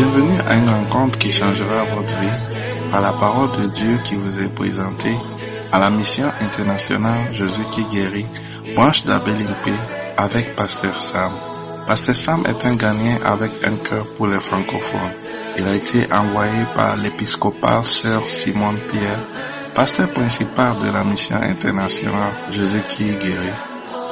Bienvenue à une rencontre qui changera votre vie par la parole de Dieu qui vous est présentée à la mission internationale Jésus qui guérit, branche d'Abelimpe avec Pasteur Sam. Pasteur Sam est un Ghanéen avec un cœur pour les francophones. Il a été envoyé par l'épiscopal Sœur Simone Pierre, pasteur principal de la mission internationale Jésus qui guérit,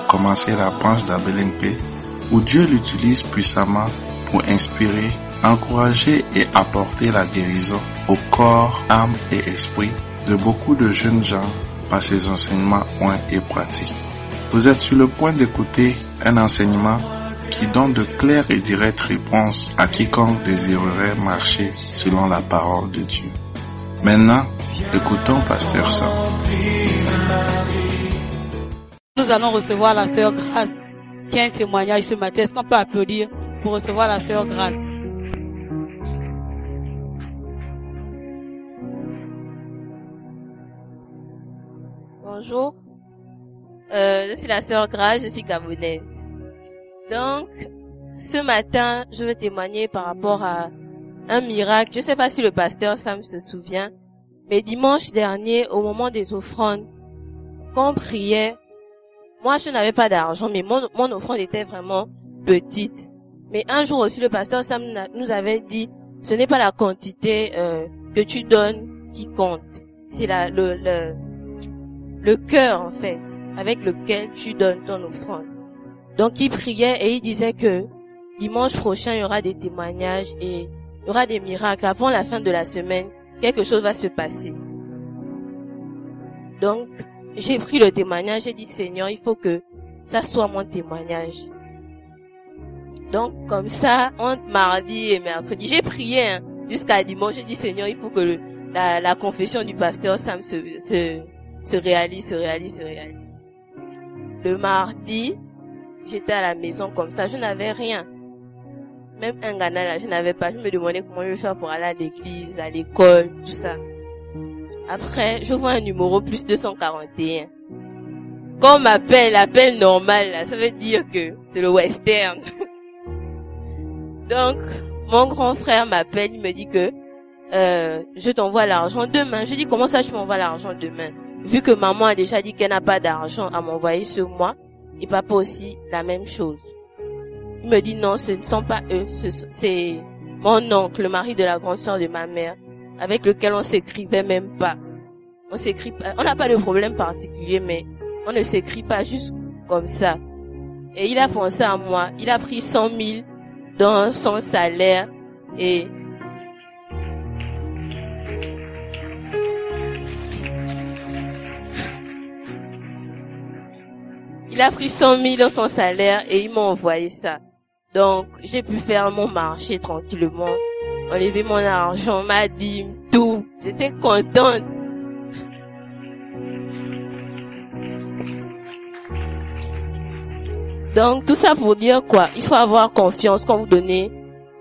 commencer la branche d'Abelimpe où Dieu l'utilise puissamment pour inspirer, encourager et apporter la guérison au corps, âme et esprit de beaucoup de jeunes gens par ses enseignements points et pratiques. Vous êtes sur le point d'écouter un enseignement qui donne de claires et directes réponses à quiconque désirerait marcher selon la parole de Dieu. Maintenant, écoutons Pasteur Sam. Nous allons recevoir la sœur Grâce qui a un témoignage ce matin. Est-ce qu'on peut applaudir pour recevoir la sœur Grâce Bonjour, euh, je suis la sœur Grâce, je suis gabonaise. Donc, ce matin, je veux témoigner par rapport à un miracle. Je ne sais pas si le pasteur Sam se souvient, mais dimanche dernier, au moment des offrandes, quand on priait, moi je n'avais pas d'argent, mais mon, offrande était vraiment petite. Mais un jour aussi, le pasteur Sam nous avait dit, ce n'est pas la quantité euh, que tu donnes qui compte, c'est la, le, le cœur en fait, avec lequel tu donnes ton offrande. Donc il priait et il disait que dimanche prochain, il y aura des témoignages et il y aura des miracles. Avant la fin de la semaine, quelque chose va se passer. Donc, j'ai pris le témoignage, j'ai dit Seigneur, il faut que ça soit mon témoignage. Donc, comme ça, entre mardi et mercredi, j'ai prié hein, jusqu'à dimanche, j'ai dit Seigneur, il faut que la, confession du pasteur Sam se, se réalise, se réalise, se réalise. Le mardi, j'étais à la maison comme ça, je n'avais rien. Même un Ghana là, je n'avais pas. Je me demandais comment je vais faire pour aller à l'église, à l'école, tout ça. Après, je vois un numéro plus 241. Quand on m'appelle, l'appel normal, là, ça veut dire que c'est le western. Donc, mon grand frère m'appelle, il me dit que euh, je t'envoie l'argent demain. Je dis comment ça je m'envoie l'argent demain? Vu que maman a déjà dit qu'elle n'a pas d'argent à m'envoyer ce mois, et papa aussi la même chose. Il me dit non, ce ne sont pas eux, c'est mon oncle, le mari de la grande sœur de ma mère, avec lequel on s'écrivait même pas. On s'écrit on n'a pas de problème particulier, mais on ne s'écrit pas juste comme ça. Et il a pensé à moi, il a pris 100 000 dans son salaire et il a pris 100 000 dans son salaire et il m'a envoyé ça. Donc, j'ai pu faire mon marché tranquillement, enlever mon argent, ma dîme, tout. J'étais contente. Donc, tout ça pour dire quoi? Il faut avoir confiance quand vous donnez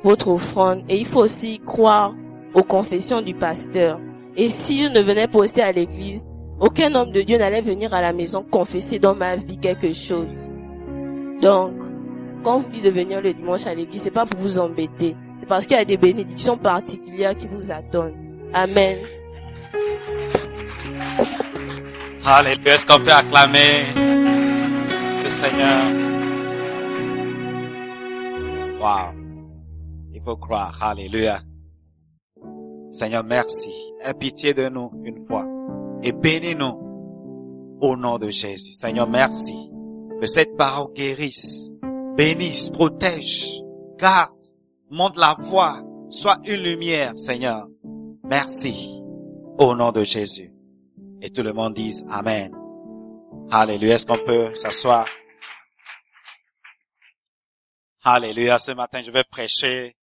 votre offrande et il faut aussi croire aux confessions du pasteur. Et si je ne venais pas aussi à l'église, aucun homme de Dieu n'allait venir à la maison confesser dans ma vie quelque chose. Donc, quand vous dites de venir le dimanche à l'église, c'est pas pour vous embêter. C'est parce qu'il y a des bénédictions particulières qui vous attendent. Amen. Alléluia. Est-ce qu'on peut acclamer le Seigneur? Wow. Il faut croire. Alléluia. Seigneur, merci. Aie pitié de nous une fois. Et bénis-nous au nom de Jésus. Seigneur, merci. Que cette parole guérisse, bénisse, protège, garde, montre la voie, soit une lumière, Seigneur. Merci. Au nom de Jésus. Et tout le monde dise Amen. Alléluia. Est-ce qu'on peut s'asseoir? Alléluia. Ce matin, je vais prêcher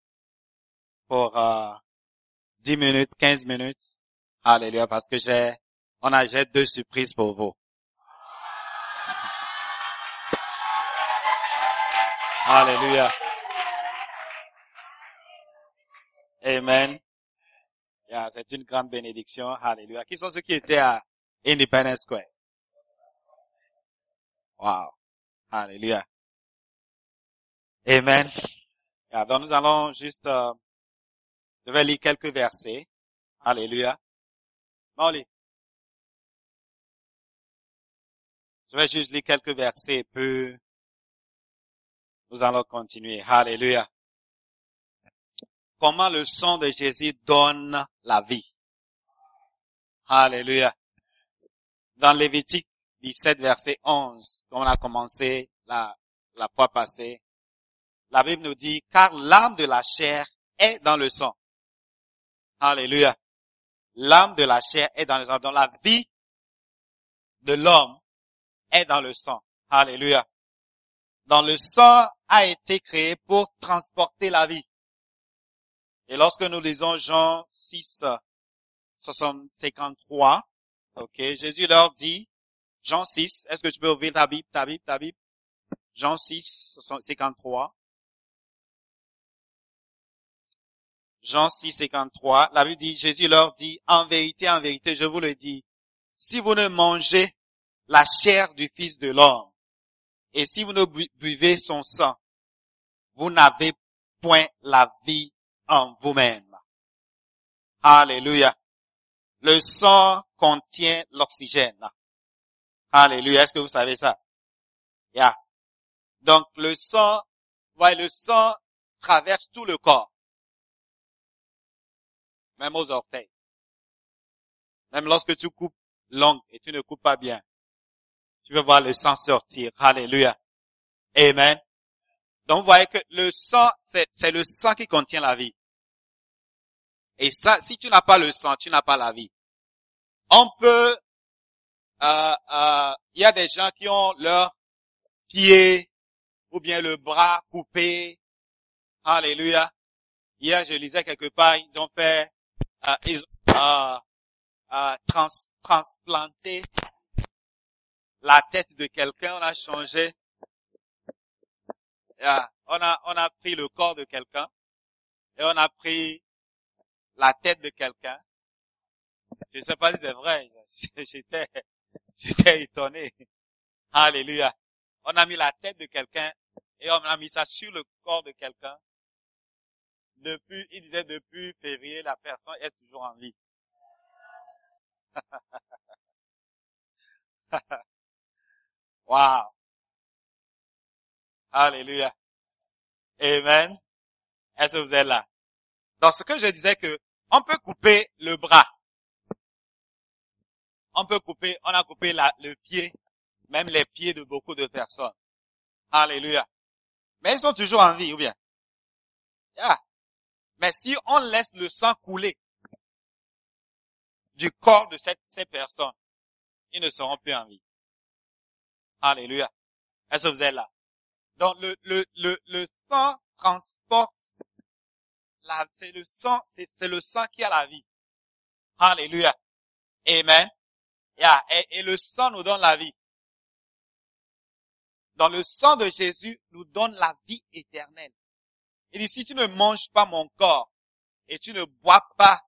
pour euh, 10 minutes, 15 minutes. Alléluia. Parce que j'ai, on a j'ai deux surprises pour vous. Alléluia. Amen. Yeah, c'est une grande bénédiction. Alléluia. Qui sont ceux qui étaient à Independence Square? Wow. Alléluia. Amen. Yeah, donc nous allons juste euh, Je vais lire quelques versets. Alléluia. Molly. Je vais juste lire quelques versets et puis nous allons continuer. Alléluia. Comment le sang de Jésus donne la vie? Alléluia. Dans Lévitique 17, verset 11, comme on a commencé la, la fois passée, la Bible nous dit, car l'âme de la chair est dans le sang. Alléluia. L'âme de la chair est dans le sang. Dans la vie de l'homme est dans le sang. Alléluia. Dans le sang a été créé pour transporter la vie. Et lorsque nous lisons Jean 6, 53, ok, Jésus leur dit, Jean 6, est-ce que tu peux ouvrir ta Bible, ta Bible, ta Bible? Jean 6, 53. Jean 6, 53, la Bible dit, Jésus leur dit, en vérité, en vérité, je vous le dis, si vous ne mangez la chair du Fils de l'homme, et si vous ne buvez son sang, vous n'avez point la vie en vous-même. Alléluia. Le sang contient l'oxygène. Alléluia. Est-ce que vous savez ça? Yeah. Donc le sang, voyez, le sang traverse tout le corps même aux orteils. Même lorsque tu coupes l'ongle et tu ne coupes pas bien, tu vas voir le sang sortir. Alléluia. Amen. Donc vous voyez que le sang, c'est, le sang qui contient la vie. Et ça, si tu n'as pas le sang, tu n'as pas la vie. On peut, euh, euh, il y a des gens qui ont leur pied ou bien le bras coupé. Alléluia. Hier, je lisais quelque part, ils ont fait euh, ils ont euh, trans, transplanté la tête de quelqu'un, on a changé. on a on a pris le corps de quelqu'un et on a pris la tête de quelqu'un. Je ne sais pas si c'est vrai. J'étais j'étais étonné. Alléluia. On a mis la tête de quelqu'un et on a mis ça sur le corps de quelqu'un depuis, il disait depuis février, la personne est toujours en vie. wow. Alléluia. Amen. Est-ce que vous êtes là? Dans ce que je disais que, on peut couper le bras. On peut couper, on a coupé le pied, même les pieds de beaucoup de personnes. Alléluia. Mais ils sont toujours en vie, ou bien? Yeah. Mais si on laisse le sang couler du corps de cette, ces personnes, ils ne seront plus en vie. Alléluia. Est-ce que vous là? Donc le, le, le, le sang transporte la, c'est le sang, c'est, c'est le sang qui a la vie. Alléluia. Amen. Yeah. Et, le sang nous donne la vie. Dans le sang de Jésus nous donne la vie éternelle. Il dit, si tu ne manges pas mon corps et tu ne bois pas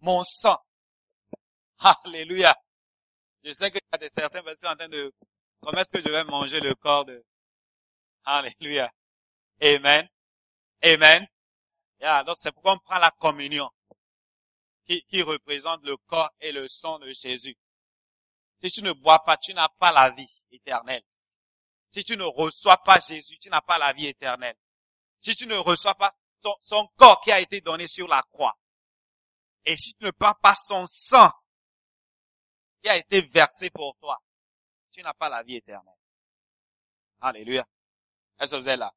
mon sang, Alléluia. Je sais qu'il y a certaines personnes en train de, comment est-ce que je vais manger le corps de, Alléluia. Amen. Amen. Yeah, donc c'est pourquoi on prend la communion qui, qui représente le corps et le sang de Jésus. Si tu ne bois pas, tu n'as pas la vie éternelle. Si tu ne reçois pas Jésus, tu n'as pas la vie éternelle si tu ne reçois pas son corps qui a été donné sur la croix, et si tu ne prends pas son sang qui a été versé pour toi, tu n'as pas la vie éternelle. Alléluia. Est-ce que vous êtes là?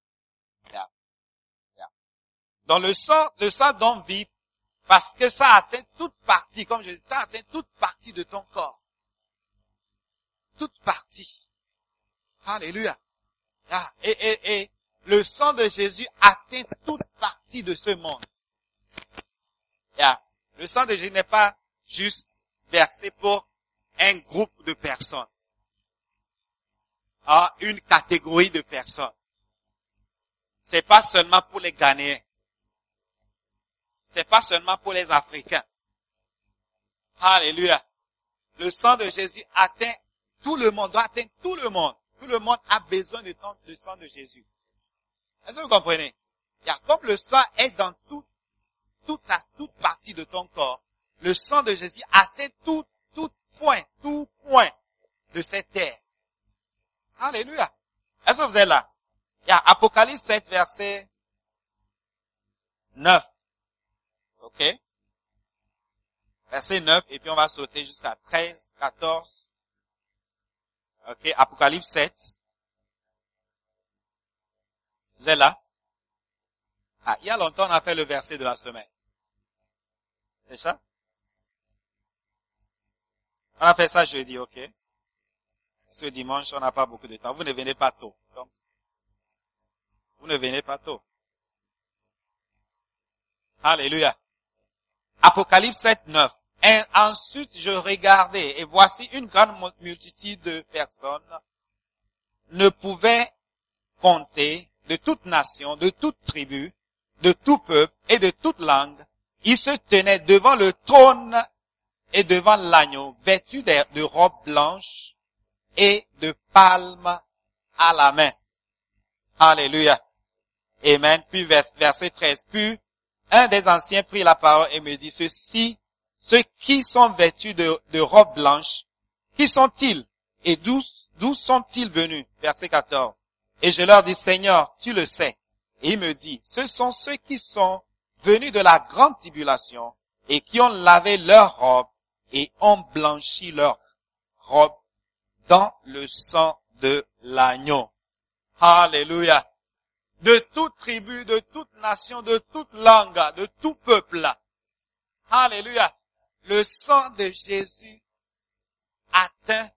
Dans le sang, le sang donne vie parce que ça atteint toute partie, comme je dis, ça atteint toute partie de ton corps. Toute partie. Alléluia. Et, et, et le sang de Jésus atteint toute partie de ce monde. Le sang de Jésus n'est pas juste versé pour un groupe de personnes, à une catégorie de personnes. C'est pas seulement pour les Ghanéens. C'est pas seulement pour les Africains. Alléluia. Le sang de Jésus atteint tout le monde, doit atteindre tout le monde. Tout le monde a besoin du sang de Jésus. Est-ce que vous comprenez? A, comme le sang est dans tout, toute, toute partie de ton corps. Le sang de Jésus atteint tout, tout point, tout point de cette terre. Alléluia. Est-ce que vous êtes là? Il y a Apocalypse 7, verset 9. OK? Verset 9, et puis on va sauter jusqu'à 13, 14. OK? Apocalypse 7. Vous êtes là? Ah, il y a longtemps, on a fait le verset de la semaine. C'est ça? On a fait ça jeudi, ok? Ce dimanche, on n'a pas beaucoup de temps. Vous ne venez pas tôt. Donc, vous ne venez pas tôt. Alléluia. Apocalypse 7, 9. Et ensuite, je regardais, et voici une grande multitude de personnes ne pouvaient compter de toute nation, de toute tribu, de tout peuple et de toute langue. Ils se tenaient devant le trône et devant l'agneau, vêtus de robes blanches et de palmes à la main. Alléluia. Amen. Puis vers- verset 13. Puis un des anciens prit la parole et me dit, ceux-ci, ceux qui sont vêtus de, de robes blanches, qui sont-ils? Et d'où, d'où sont-ils venus? Verset 14. Et je leur dis, Seigneur, tu le sais. Et il me dit, ce sont ceux qui sont venus de la grande tribulation et qui ont lavé leurs robes et ont blanchi leurs robes dans le sang de l'agneau. Alléluia. De toute tribu, de toute nation, de toute langue, de tout peuple. Alléluia. Le sang de Jésus atteint,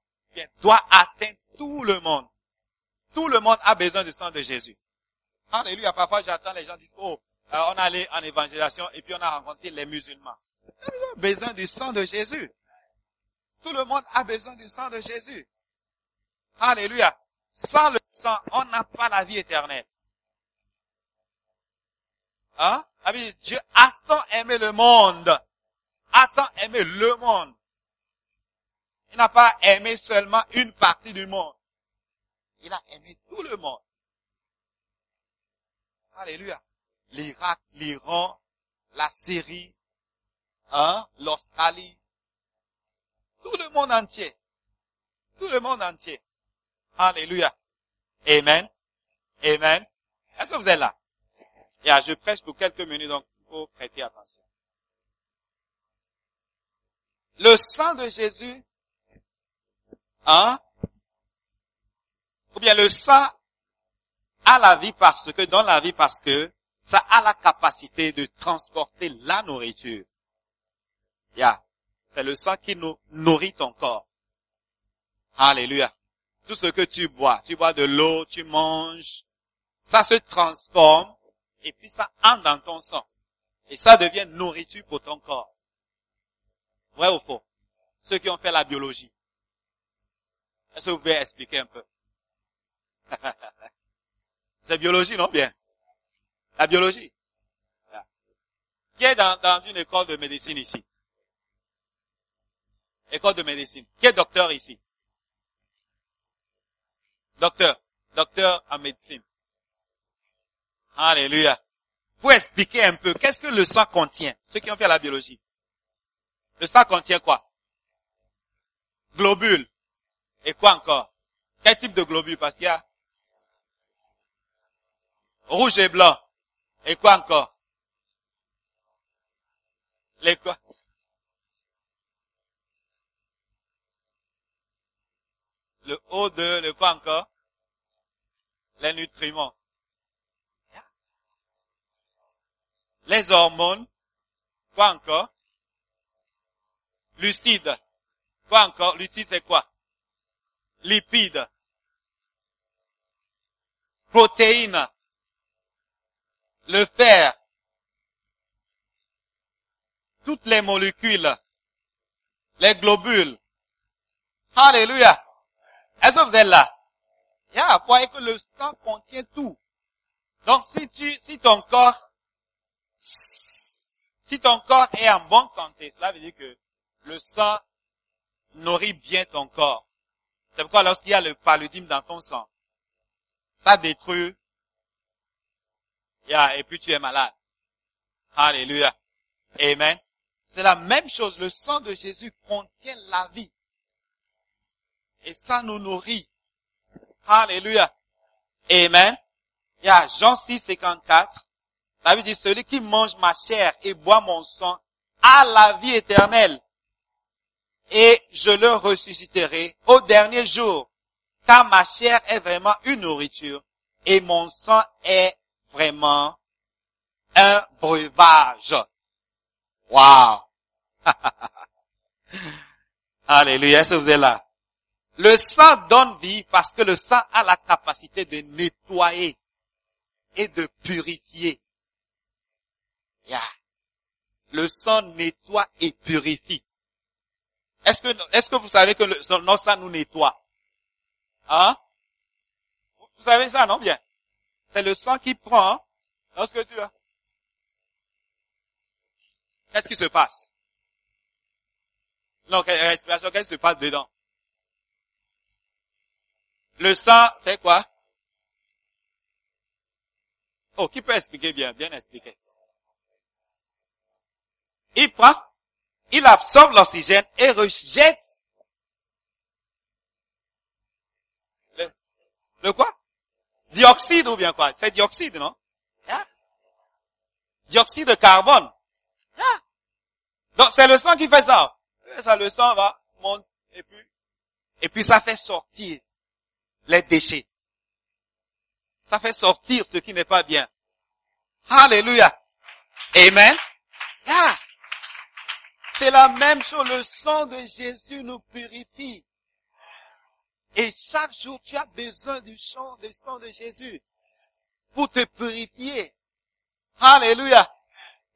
doit atteindre tout le monde. Tout le monde a besoin du sang de Jésus. Alléluia. Parfois, j'attends les gens disent, oh, euh, on allait en évangélisation et puis on a rencontré les musulmans. Ils ont besoin du sang de Jésus. Tout le monde a besoin du sang de Jésus. Alléluia. Sans le sang, on n'a pas la vie éternelle. Hein? Ah Dieu a tant aimé le monde. A tant aimé le monde. Il n'a pas aimé seulement une partie du monde. Il a aimé tout le monde. Alléluia. L'Irak, l'Iran, la Syrie, hein, l'Australie, tout le monde entier. Tout le monde entier. Alléluia. Amen. Amen. Est-ce que vous êtes là? Yeah, je prêche pour quelques minutes, donc il faut prêter attention. Le sang de Jésus, hein, ou bien le sang a la vie parce que, dans la vie parce que, ça a la capacité de transporter la nourriture. Yeah. C'est le sang qui nous nourrit ton corps. Alléluia. Tout ce que tu bois, tu bois de l'eau, tu manges, ça se transforme et puis ça entre dans ton sang. Et ça devient nourriture pour ton corps. Vrai ou faux? Ceux qui ont fait la biologie. Est-ce que vous pouvez expliquer un peu? C'est biologie, non? Bien? La biologie. Qui est dans une école de médecine ici? École de médecine. Qui est docteur ici? Docteur. Docteur en médecine. Alléluia. Pour expliquer un peu, qu'est-ce que le sang contient? Ceux qui ont fait la biologie. Le sang contient quoi? Globules. Et quoi encore? Quel type de globules? Parce qu'il y a rouge et blanc. Et quoi encore? Les quoi? Le O2, le quoi encore? Les nutriments. Les hormones. Quoi encore? Lucide. Quoi encore? Lucide c'est quoi? Lipides. Protéines. Le fer. Toutes les molécules. Les globules. Alléluia. Est-ce que vous êtes là? Il y a à que le sang contient tout. Donc si tu, si ton corps, si ton corps est en bonne santé, cela veut dire que le sang nourrit bien ton corps. C'est pourquoi lorsqu'il y a le paludisme dans ton sang, ça détruit, yeah, et puis tu es malade. Alléluia. Amen. C'est la même chose. Le sang de Jésus contient la vie. Et ça nous nourrit. Alléluia. Amen. Il y a Jean 6, 54. Ça veut dire, celui qui mange ma chair et boit mon sang a la vie éternelle. Et je le ressusciterai au dernier jour. Car ma chair est vraiment une nourriture et mon sang est vraiment un breuvage. Wow. Alléluia, est-ce que vous êtes là? Le sang donne vie parce que le sang a la capacité de nettoyer et de purifier. Yeah. Le sang nettoie et purifie. Est-ce que, vous savez que le, notre sang nous nettoie? Hein? Vous savez ça, non? Bien. C'est le sang qui prend lorsque tu as. Qu'est-ce qui se passe? Non, respiration, qu'est-ce qui se passe dedans? Le sang fait quoi? Oh, qui peut expliquer bien? Bien expliquer? Il prend, il absorbe l'oxygène et rejette le, quoi? Dioxyde ou bien quoi? C'est dioxyde, non? Yeah. Dioxyde de carbone. Yeah. Donc c'est le sang qui fait ça. Ça, le sang va, monte, et puis, et puis ça fait sortir les déchets. Ça fait sortir ce qui n'est pas bien. Alléluia. Amen. Yeah. C'est la même chose. Le sang de Jésus nous purifie. Et chaque jour, tu as besoin du sang, du sang de Jésus pour te purifier. Alléluia.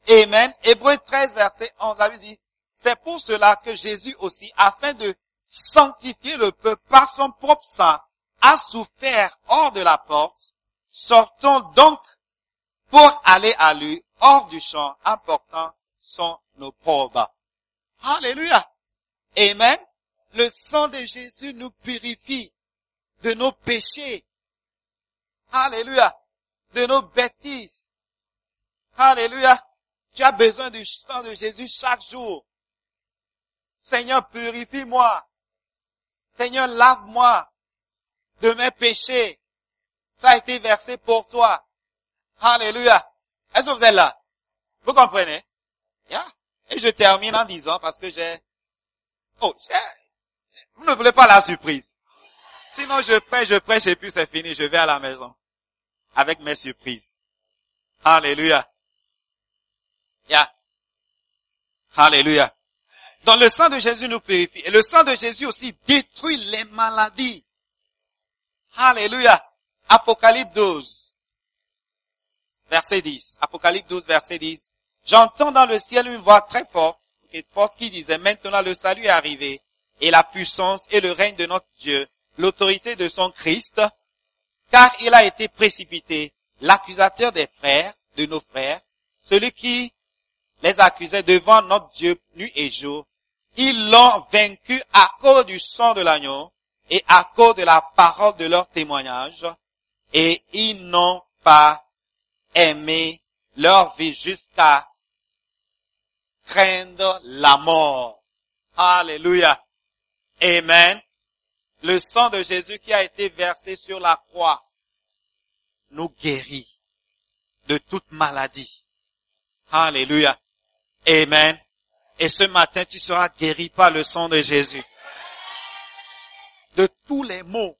Amen. Hébreu 13, verset 11, la dit, c'est pour cela que Jésus aussi, afin de sanctifier le peuple par son propre sang, a souffert hors de la porte. Sortons donc pour aller à lui hors du champ, important sont nos pauvres. Alléluia. Amen. Le sang de Jésus nous purifie de nos péchés. Alléluia. De nos bêtises. Alléluia. Tu as besoin du sang de Jésus chaque jour. Seigneur, purifie-moi. Seigneur, lave-moi de mes péchés. Ça a été versé pour toi. Alléluia. Est-ce que vous êtes là? Vous comprenez? Yeah. Et je termine en disant, parce que j'ai... Oh, vous ne voulez pas la surprise. Sinon, je prêche, je prêche et puis c'est fini, je vais à la maison. Avec mes surprises. Alléluia. Yeah. Alléluia. Donc le sang de Jésus nous purifie. Et le sang de Jésus aussi détruit les maladies. Alléluia. Apocalypse 12. Verset 10. Apocalypse 12, verset 10. J'entends dans le ciel une voix très forte, forte qui disait, maintenant le salut est arrivé, et la puissance et le règne de notre Dieu, l'autorité de son Christ, car il a été précipité, l'accusateur des frères, de nos frères, celui qui les accusait devant notre Dieu nuit et jour, ils l'ont vaincu à cause du sang de l'agneau et à cause de la parole de leur témoignage, et ils n'ont pas aimé leur vie jusqu'à craindre la mort. Alléluia. Amen. Le sang de Jésus qui a été versé sur la croix nous guérit de toute maladie. Alléluia. Amen. Et ce matin, tu seras guéri par le sang de Jésus. De tous les maux.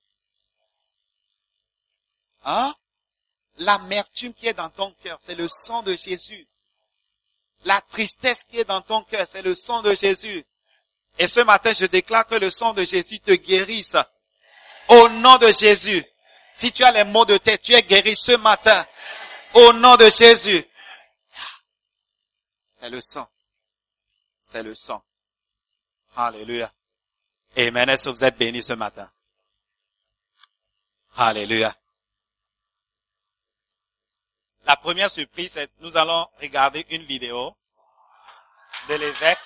Hein? L'amertume qui est dans ton cœur, c'est le sang de Jésus. La tristesse qui est dans ton cœur, c'est le sang de Jésus. Et ce matin, je déclare que le sang de Jésus te guérisse. Au nom de Jésus. Si tu as les maux de tête, tu es guéri ce matin. Au nom de Jésus. C'est le sang. C'est le sang. Alléluia. Amen. Est-ce que vous êtes bénis ce matin? Alléluia. La première surprise, c'est nous allons regarder une vidéo de l'évêque.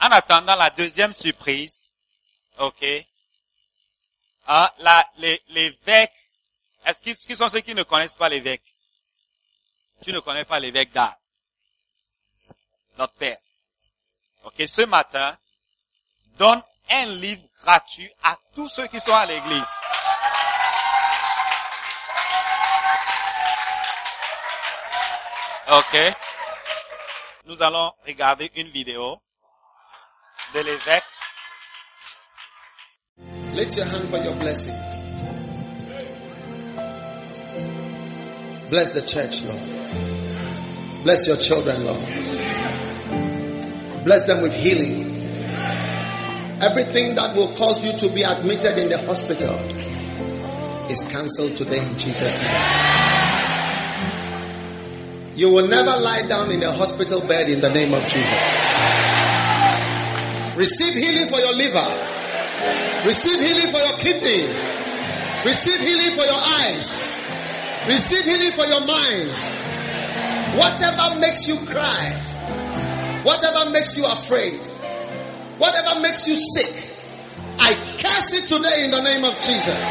En attendant la deuxième surprise, ok, ah, l'évêque, est-ce qu'ils sont ceux qui ne connaissent pas l'évêque? tu ne connais pas l'évêque d'Arles. Notre Père. Ok, ce matin, donne un livre gratuit à tous ceux qui sont à l'église. Ok. Nous allons regarder une vidéo de l'évêque. Lift your hand for your blessing. Bless the church, Lord. Bless your children, Lord. Bless them with healing. Everything that will cause you to be admitted in the hospital is cancelled today in Jesus' name. You will never lie down in a hospital bed in the name of Jesus. Receive healing for your liver. Receive healing for your kidney. Receive healing for your eyes. Receive healing for your mind. Whatever makes you cry, whatever makes you afraid, whatever makes you sick, I cast it today in the name of Jesus.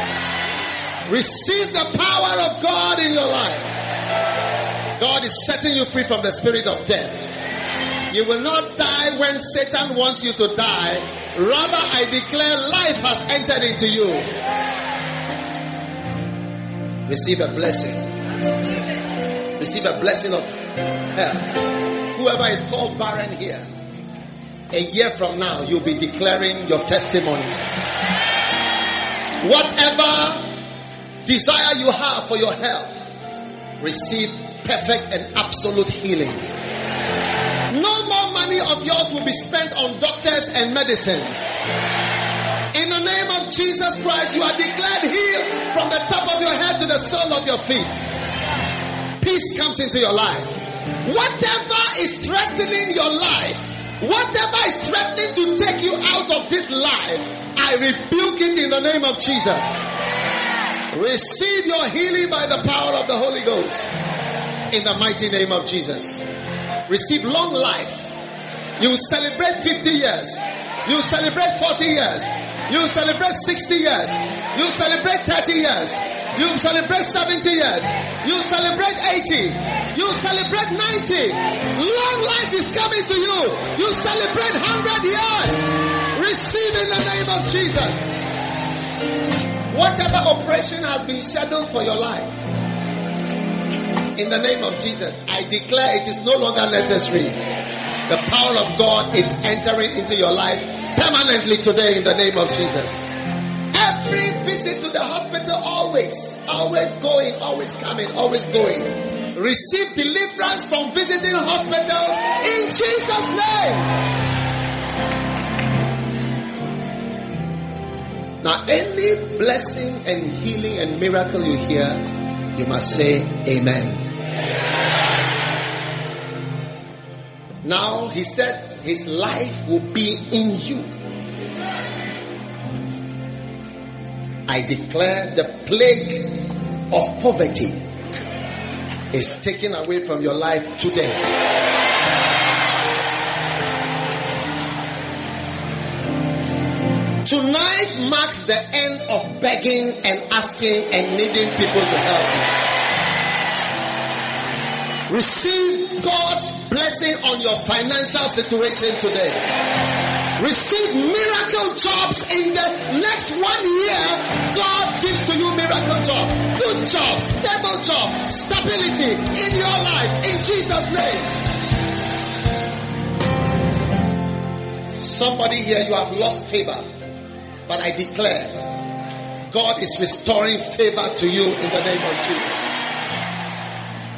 Receive the power of God in your life. God is setting you free from the spirit of death. You will not die when Satan wants you to die. Rather, I declare life has entered into you. Receive a blessing. Receive a blessing of health. Whoever is called barren here, a year from now, you'll be declaring your testimony. Whatever desire you have for your health, receive perfect and absolute healing. No more money of yours will be spent on doctors and medicines. In the name of Jesus Christ, you are declared healed from the top of your head to the sole of your feet. Peace comes into your life. Whatever is threatening your life, whatever is threatening to take you out of this life, I rebuke it in the name of Jesus. Receive your healing by the power of the Holy Ghost. In the mighty name of Jesus. Receive long life. You celebrate 50 years. You celebrate 40 years. You celebrate 60 years. You celebrate 30 years. You celebrate 70 years. You celebrate 80. You celebrate 90. Long life is coming to you. You celebrate 100 years. Receive in the name of Jesus. Whatever operation has been scheduled for your life, in the name of Jesus, I declare it is no longer necessary. The power of God is entering into your life permanently today in the name of Jesus. Visit to the hospital, always, always going, always coming, always going. Receive deliverance from visiting hospitals in Jesus' name. Now, any blessing and healing and miracle you hear, you must say amen. Now he said his life will be in you. I declare the plague of poverty is taken away from your life today. Tonight marks the end of begging and asking and needing people to help. Receive God's blessing on your financial situation today. Receive miracle jobs in the next one year. God gives to you miracle job, good job, stable job, stability in your life in Jesus' name. Somebody here, you have lost favor. But I declare, God is restoring favor to you in the name of Jesus.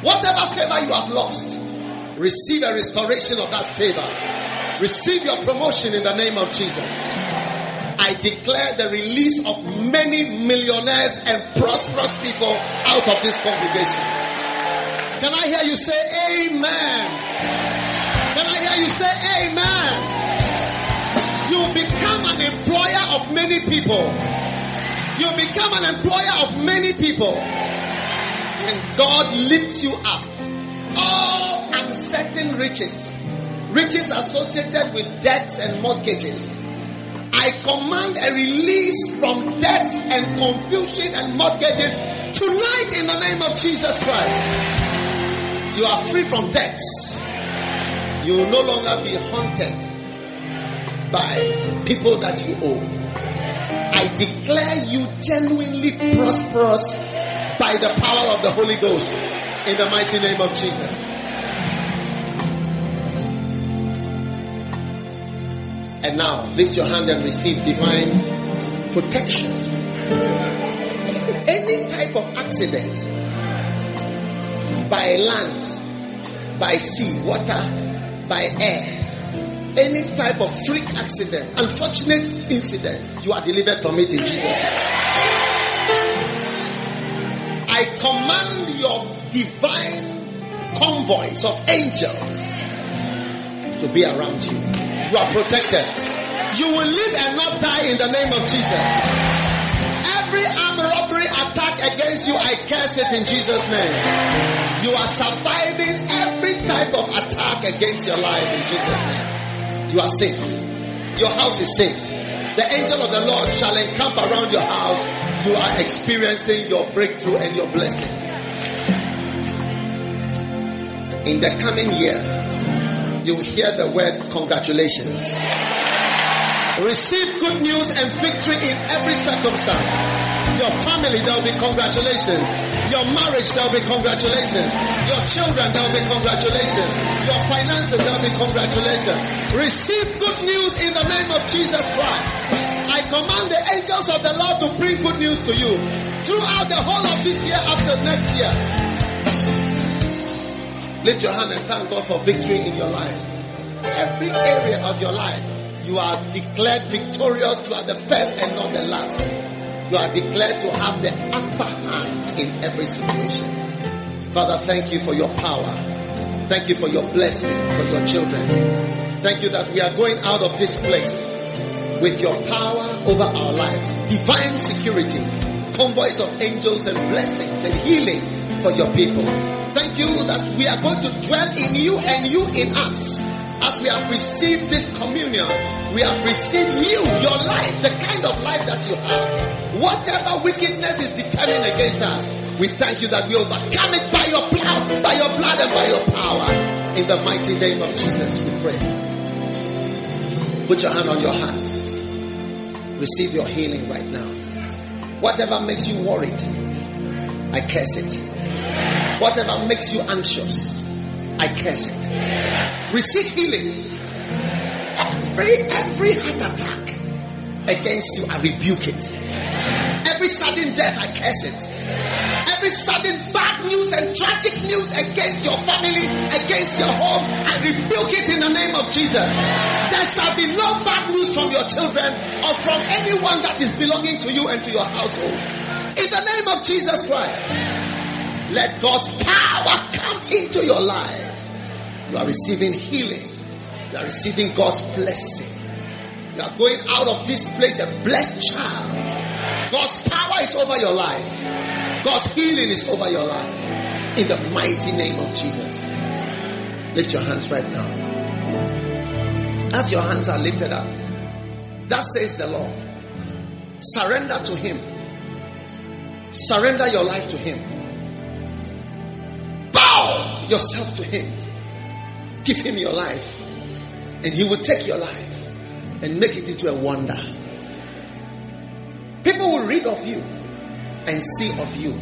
Whatever favor you have lost, receive a restoration of that favor. Receive your promotion in the name of Jesus. I declare the release of many millionaires and prosperous people out of this congregation. Can I hear you say amen? Can I hear you say amen? You become an employer of many people. You become an employer of many people. And God lifts you up. All uncertain riches, riches associated with debts and mortgages. I command a release from debts and confusion and mortgages tonight in the name of Jesus Christ. You are free from debts. You will no longer be haunted by people that you owe. I declare you genuinely prosperous by the power of the Holy Ghost in the mighty name of Jesus. Now lift your hand and receive divine protection. Any type of accident by land, by sea, water, by air, any type of freak accident, unfortunate incident, you are delivered from it in Jesus' name. I command your divine convoys of angels to be around you. You are protected. You will live and not die in the name of Jesus. Every armed robbery attack against you, I curse it in Jesus' name. You are surviving every type of attack against your life in Jesus' name. You are safe. Your house is safe. The angel of the Lord shall encamp around your house. You are experiencing your breakthrough and your blessing. In the coming year, you hear the word congratulations. Receive good news and victory in every circumstance. Your family, there will be congratulations. Your marriage, there will be congratulations. Your children, there will be congratulations. Your finances, there will be congratulations. Receive good news in the name of Jesus Christ. I command the angels of the Lord to bring good news to you throughout the whole of this year after next year. Lift your hand and thank God for victory in your life. Every area of your life, you are declared victorious. You are the first and not the last. You are declared to have the upper hand in every situation. Father, thank you for your power. Thank you for your blessing for your children. Thank you that we are going out of this place with your power over our lives. Divine security, convoys of angels and blessings and healing for your people. Thank you that we are going to dwell in you and you in us. As we have received this communion, we have received you, your life, the kind of life that you have. Whatever wickedness is determined against us, we thank you that we overcome it by your blood, by your blood and by your power. In the mighty name of Jesus, we pray. Put your hand on your heart. Receive your healing right now. Whatever makes you worried, I curse it. Whatever makes you anxious, I curse it. Receive healing. Every, every heart attack against you, I rebuke it. Every sudden death, I curse it. Every sudden bad news and tragic news against your family, against your home, I rebuke it in the name of Jesus. There shall be no bad news from your children or from anyone that is belonging to you and to your household. In the name of Jesus Christ. Let God's power come into your life. You are receiving healing. You are receiving God's blessing. You are going out of this place a blessed child. God's power is over your life. God's healing is over your life. In the mighty name of Jesus. Lift your hands right now. As your hands are lifted up, that says the Lord. Surrender to Him. Surrender your life to Him yourself to Him. Give Him your life. And He will take your life and make it into a wonder. People will read of you and see of you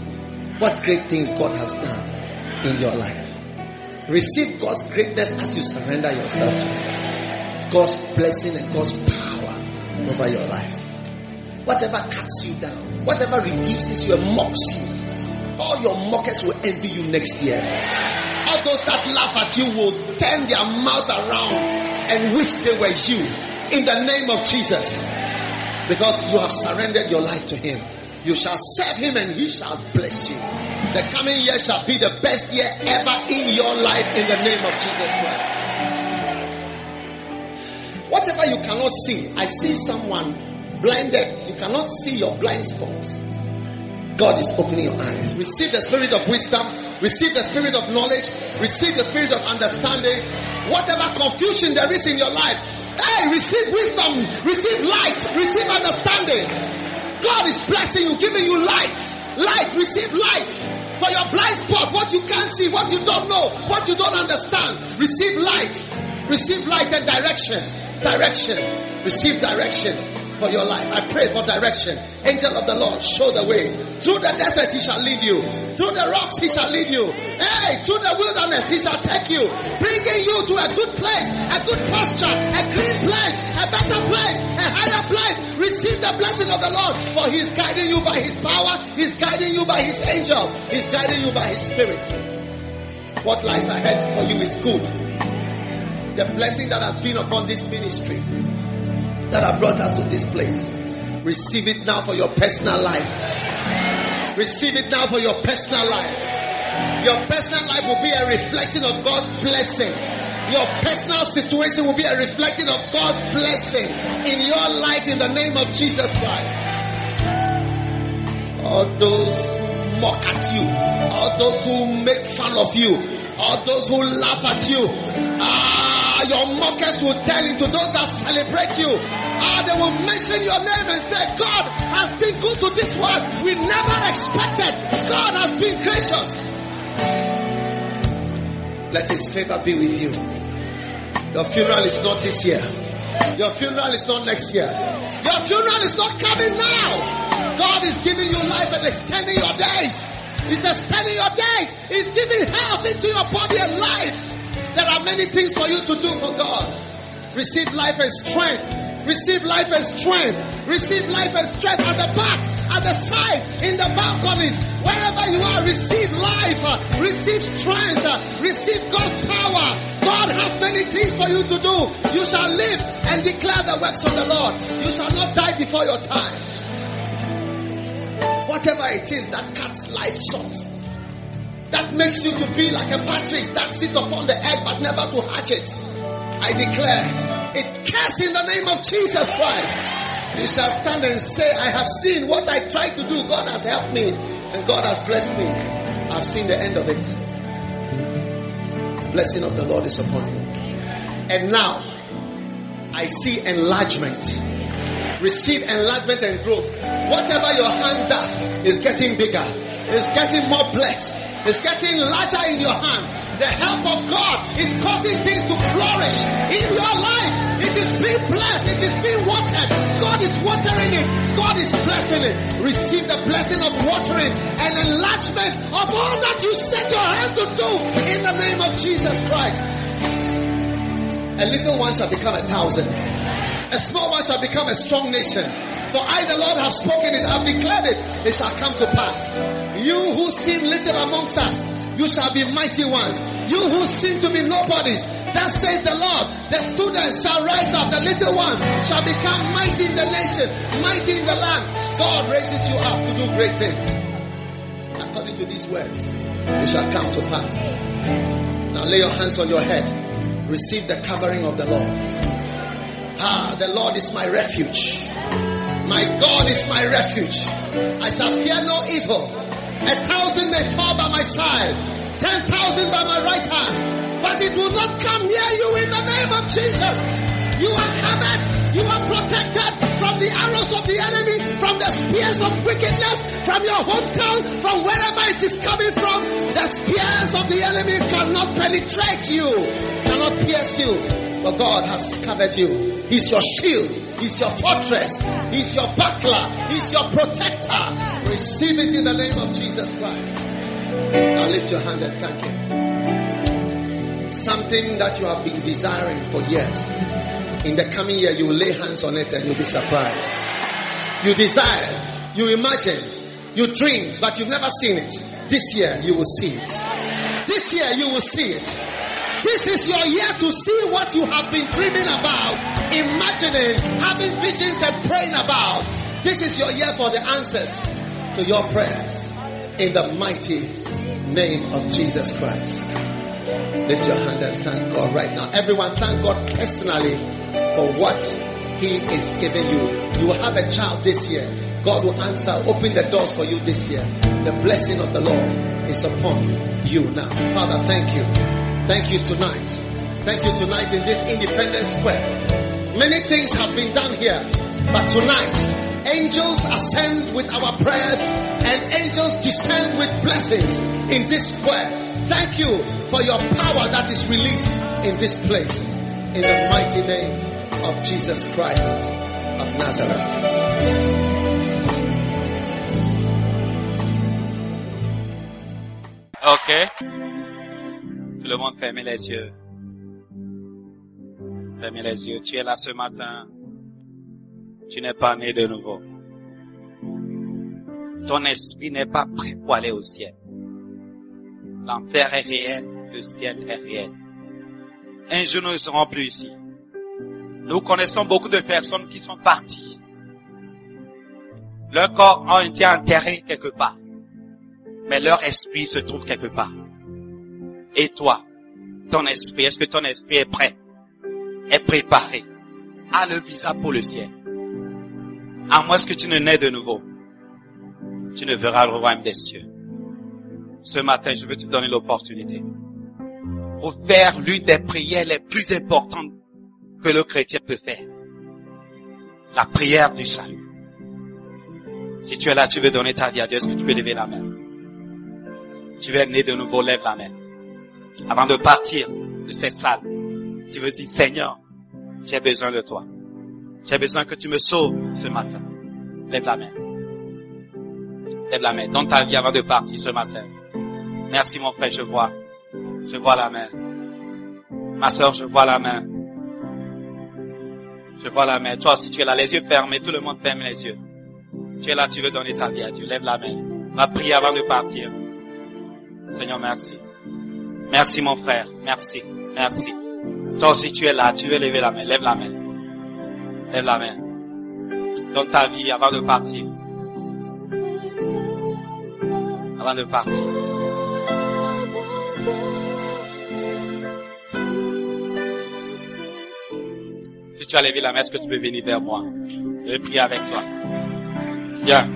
what great things God has done in your life. Receive God's greatness as you surrender yourself to. God's blessing and God's power over your life. Whatever cuts you down, whatever reduces you and mocks you, all your mockers will envy you next year. All those that laugh at you will turn their mouth around and wish they were you. In the name of Jesus. Because you have surrendered your life to Him. You shall serve Him and He shall bless you. The coming year shall be the best year ever in your life in the name of Jesus Christ. Whatever you cannot see, I see someone blinded. You cannot see your blind spots. God is opening your eyes. Receive the spirit of wisdom. Receive the spirit of knowledge. Receive the spirit of understanding. Whatever confusion there is in your life, hey, receive wisdom. Receive light. Receive understanding. God is blessing you, giving you light. Light, receive light. For your blind spot, what you can't see, what you don't know, what you don't understand. Receive light. Receive light and direction. Direction. Receive direction for your life. I pray for direction. Angel of the Lord, show the way. Through the desert, he shall lead you. Through the rocks, he shall lead you. Hey, through the wilderness, he shall take you. Bringing you to a good place, a good pasture, a green place, a better place, a higher place. Receive the blessing of the Lord, for he is guiding you by his power. He's guiding you by his angel. He's guiding you by his spirit. What lies ahead for you is good. The blessing that has been upon this ministry that have brought us to this place. Receive it now for your personal life. Receive it now for your personal life. Your personal life will be a reflection of God's blessing. Your personal situation will be a reflection of God's blessing in your life in the name of Jesus Christ. All those who mock at you, all those who make fun of you, all those who laugh at you, ah, your mockers will turn into those that celebrate you. Ah, they will mention your name and say, God has been good to this world. We never expected. God has been gracious. Let his favor be with you. Your funeral is not this year. Your funeral is not next year. Your funeral is not coming now. God is giving you life and extending your days. He's extending your days. He's giving health into your body and life. There are many things for you to do for God. Receive life and strength. Receive life and strength. Receive life and strength at the back, at the side, in the balconies, wherever you are. Receive life. Receive strength. Receive God's power. God has many things for you to do. You shall live and declare the works of the Lord. You shall not die before your time. Whatever it is that cuts life short. That makes you to be like a partridge that sits upon the egg but never to hatch it. I declare it curse in the name of Jesus Christ. You shall stand and say, I have seen what I tried to do. God has helped me and God has blessed me. I've seen the end of it. Blessing of the Lord is upon you. And now I see enlargement. Receive enlargement and growth. Whatever your hand does is getting bigger. It's getting more blessed. It's getting larger in your hand. The help of God is causing things to flourish in your life. It is being blessed. It is being watered. God is watering it. God is blessing it. Receive the blessing of watering and enlargement of all that you set your hand to do in the name of Jesus Christ. A little one shall become a thousand. A small one shall become a strong nation. For I, the Lord, have spoken it, have declared it, it shall come to pass. You who seem little amongst us, you shall be mighty ones. You who seem to be nobodies, that says the Lord, the students shall rise up, the little ones shall become mighty in the nation, mighty in the land. God raises you up to do great things. According to these words, it shall come to pass. Now lay your hands on your head. Receive the covering of the Lord. Ah, the Lord is my refuge. My God is my refuge. I shall fear no evil. A thousand may fall by my side, ten thousand by my right hand, but it will not come near you in the name of Jesus. You are covered. You are protected from the arrows of the enemy, from the spears of wickedness, from your hometown, from wherever it is coming from. The spears of the enemy cannot penetrate you, cannot pierce you. But God has covered you. He's your shield. He's your fortress. He's your buckler. He's your protector. Receive it in the name of Jesus Christ. Now lift your hand and thank Him. Something that you have been desiring for years. In the coming year, you will lay hands on it and you'll be surprised. You desired, you imagined, you dreamed, but you've never seen it. This year, you will see it. This year, you will see it. This is your year to see what you have been dreaming about, imagining, having visions and praying about. This is your year for the answers to your prayers in the mighty name of Jesus Christ. Lift your hand and thank God right now. Everyone, thank God personally for what He is giving you. You will have a child this year. God will answer, open the doors for you this year. The blessing of the Lord is upon you now. Father, thank you. Thank you tonight. Thank you tonight in this Independence Square. Many things have been done here, but tonight Angels ascend with our prayers and angels descend with blessings in this square. Thank you for your power that is released in this place. In the mighty name of Jesus Christ of Nazareth. Ok. Le monde ferme les yeux. Fermez les yeux. Tu es là ce matin. Tu n'es pas né de nouveau. Ton esprit n'est pas prêt pour aller au ciel. L'enfer est réel, le ciel est réel. Un jour, nous ne serons plus ici. Nous connaissons beaucoup de personnes qui sont parties. Leurs corps ont été enterrés quelque part. Mais leur esprit se trouve quelque part. Et toi, ton esprit, est-ce que ton esprit est prêt? Est préparé? A le visa pour le ciel? À moins que tu ne nais de nouveau, tu ne verras le royaume des cieux. Ce matin, je veux te donner l'opportunité pour faire l'une des prières les plus importantes que le chrétien peut faire. La prière du salut. Si tu es là, tu veux donner ta vie à Dieu, est-ce que tu peux lever la main? Tu veux être né de nouveau, lève la main. Avant de partir de cette salle, tu veux dire, Seigneur, j'ai besoin de toi. J'ai besoin que tu me sauves ce matin. Lève la main. Lève la main. Donne ta vie avant de partir ce matin. Merci mon frère, je vois. Je vois la main. Ma soeur, je vois la main. Je vois la main. Toi aussi, tu es là, les yeux fermés. Tout le monde ferme les yeux. Tu es là, tu veux donner ta vie à Dieu. Lève la main. Va prier avant de partir. Seigneur, merci. Merci mon frère. Merci. Merci. Toi aussi, tu es là, tu veux lever la main. Lève la main. Lève la main. Donne ta vie avant de partir. Avant de partir. Si tu as levé la main, est-ce que tu peux venir vers moi? Je vais prier avec toi. Viens.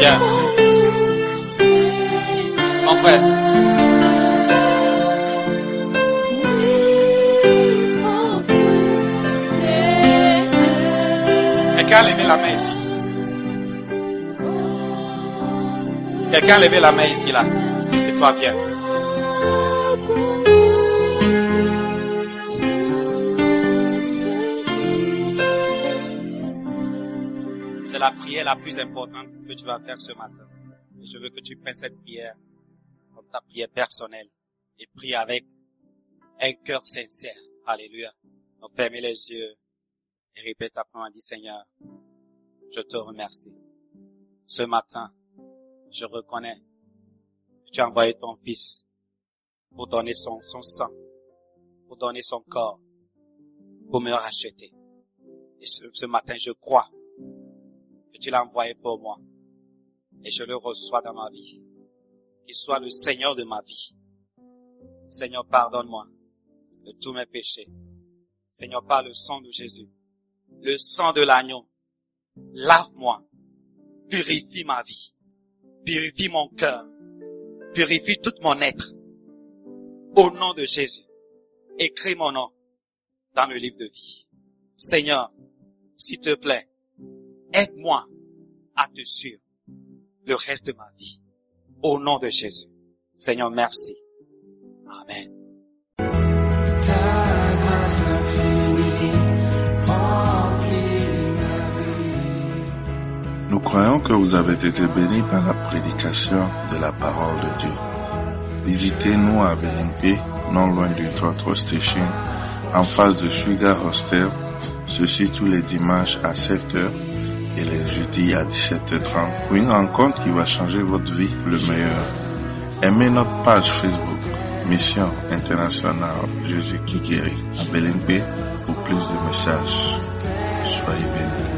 Viens. Quelqu'un a levé la main ici. Quelqu'un a levé la main ici, là. Si c'est toi, viens. C'est la prière la plus importante que tu vas faire ce matin. Je veux que tu prennes cette prière ta prière personnelle et prie avec un cœur sincère. Alléluia. Donc fermez les yeux et répète après moi, dis Seigneur, je te remercie. Ce matin, je reconnais que tu as envoyé ton fils pour donner son, son sang, pour donner son corps, pour me racheter. Et ce, ce matin, je crois que tu l'as envoyé pour moi. Et je le reçois dans ma vie. Qu'il soit le Seigneur de ma vie. Seigneur, pardonne-moi de tous mes péchés. Seigneur, par le sang de Jésus, le sang de l'agneau, lave-moi, purifie ma vie, purifie mon cœur, purifie tout mon être. Au nom de Jésus, écris mon nom dans le livre de vie. Seigneur, s'il te plaît, aide-moi à te suivre le reste de ma vie. Au nom de Jésus. Seigneur, merci. Amen. Nous croyons que vous avez été bénis par la prédication de la parole de Dieu. Visitez-nous à BNP, non loin du Trotro Station, en face de Sugar Hostel, ceci tous les dimanches à 7h et les jeudis à 17h30 pour une rencontre qui va changer votre vie le meilleur. Aimez notre page Facebook, Mission Internationale Jésus qui guérit à BNP pour plus de messages. Soyez bénis.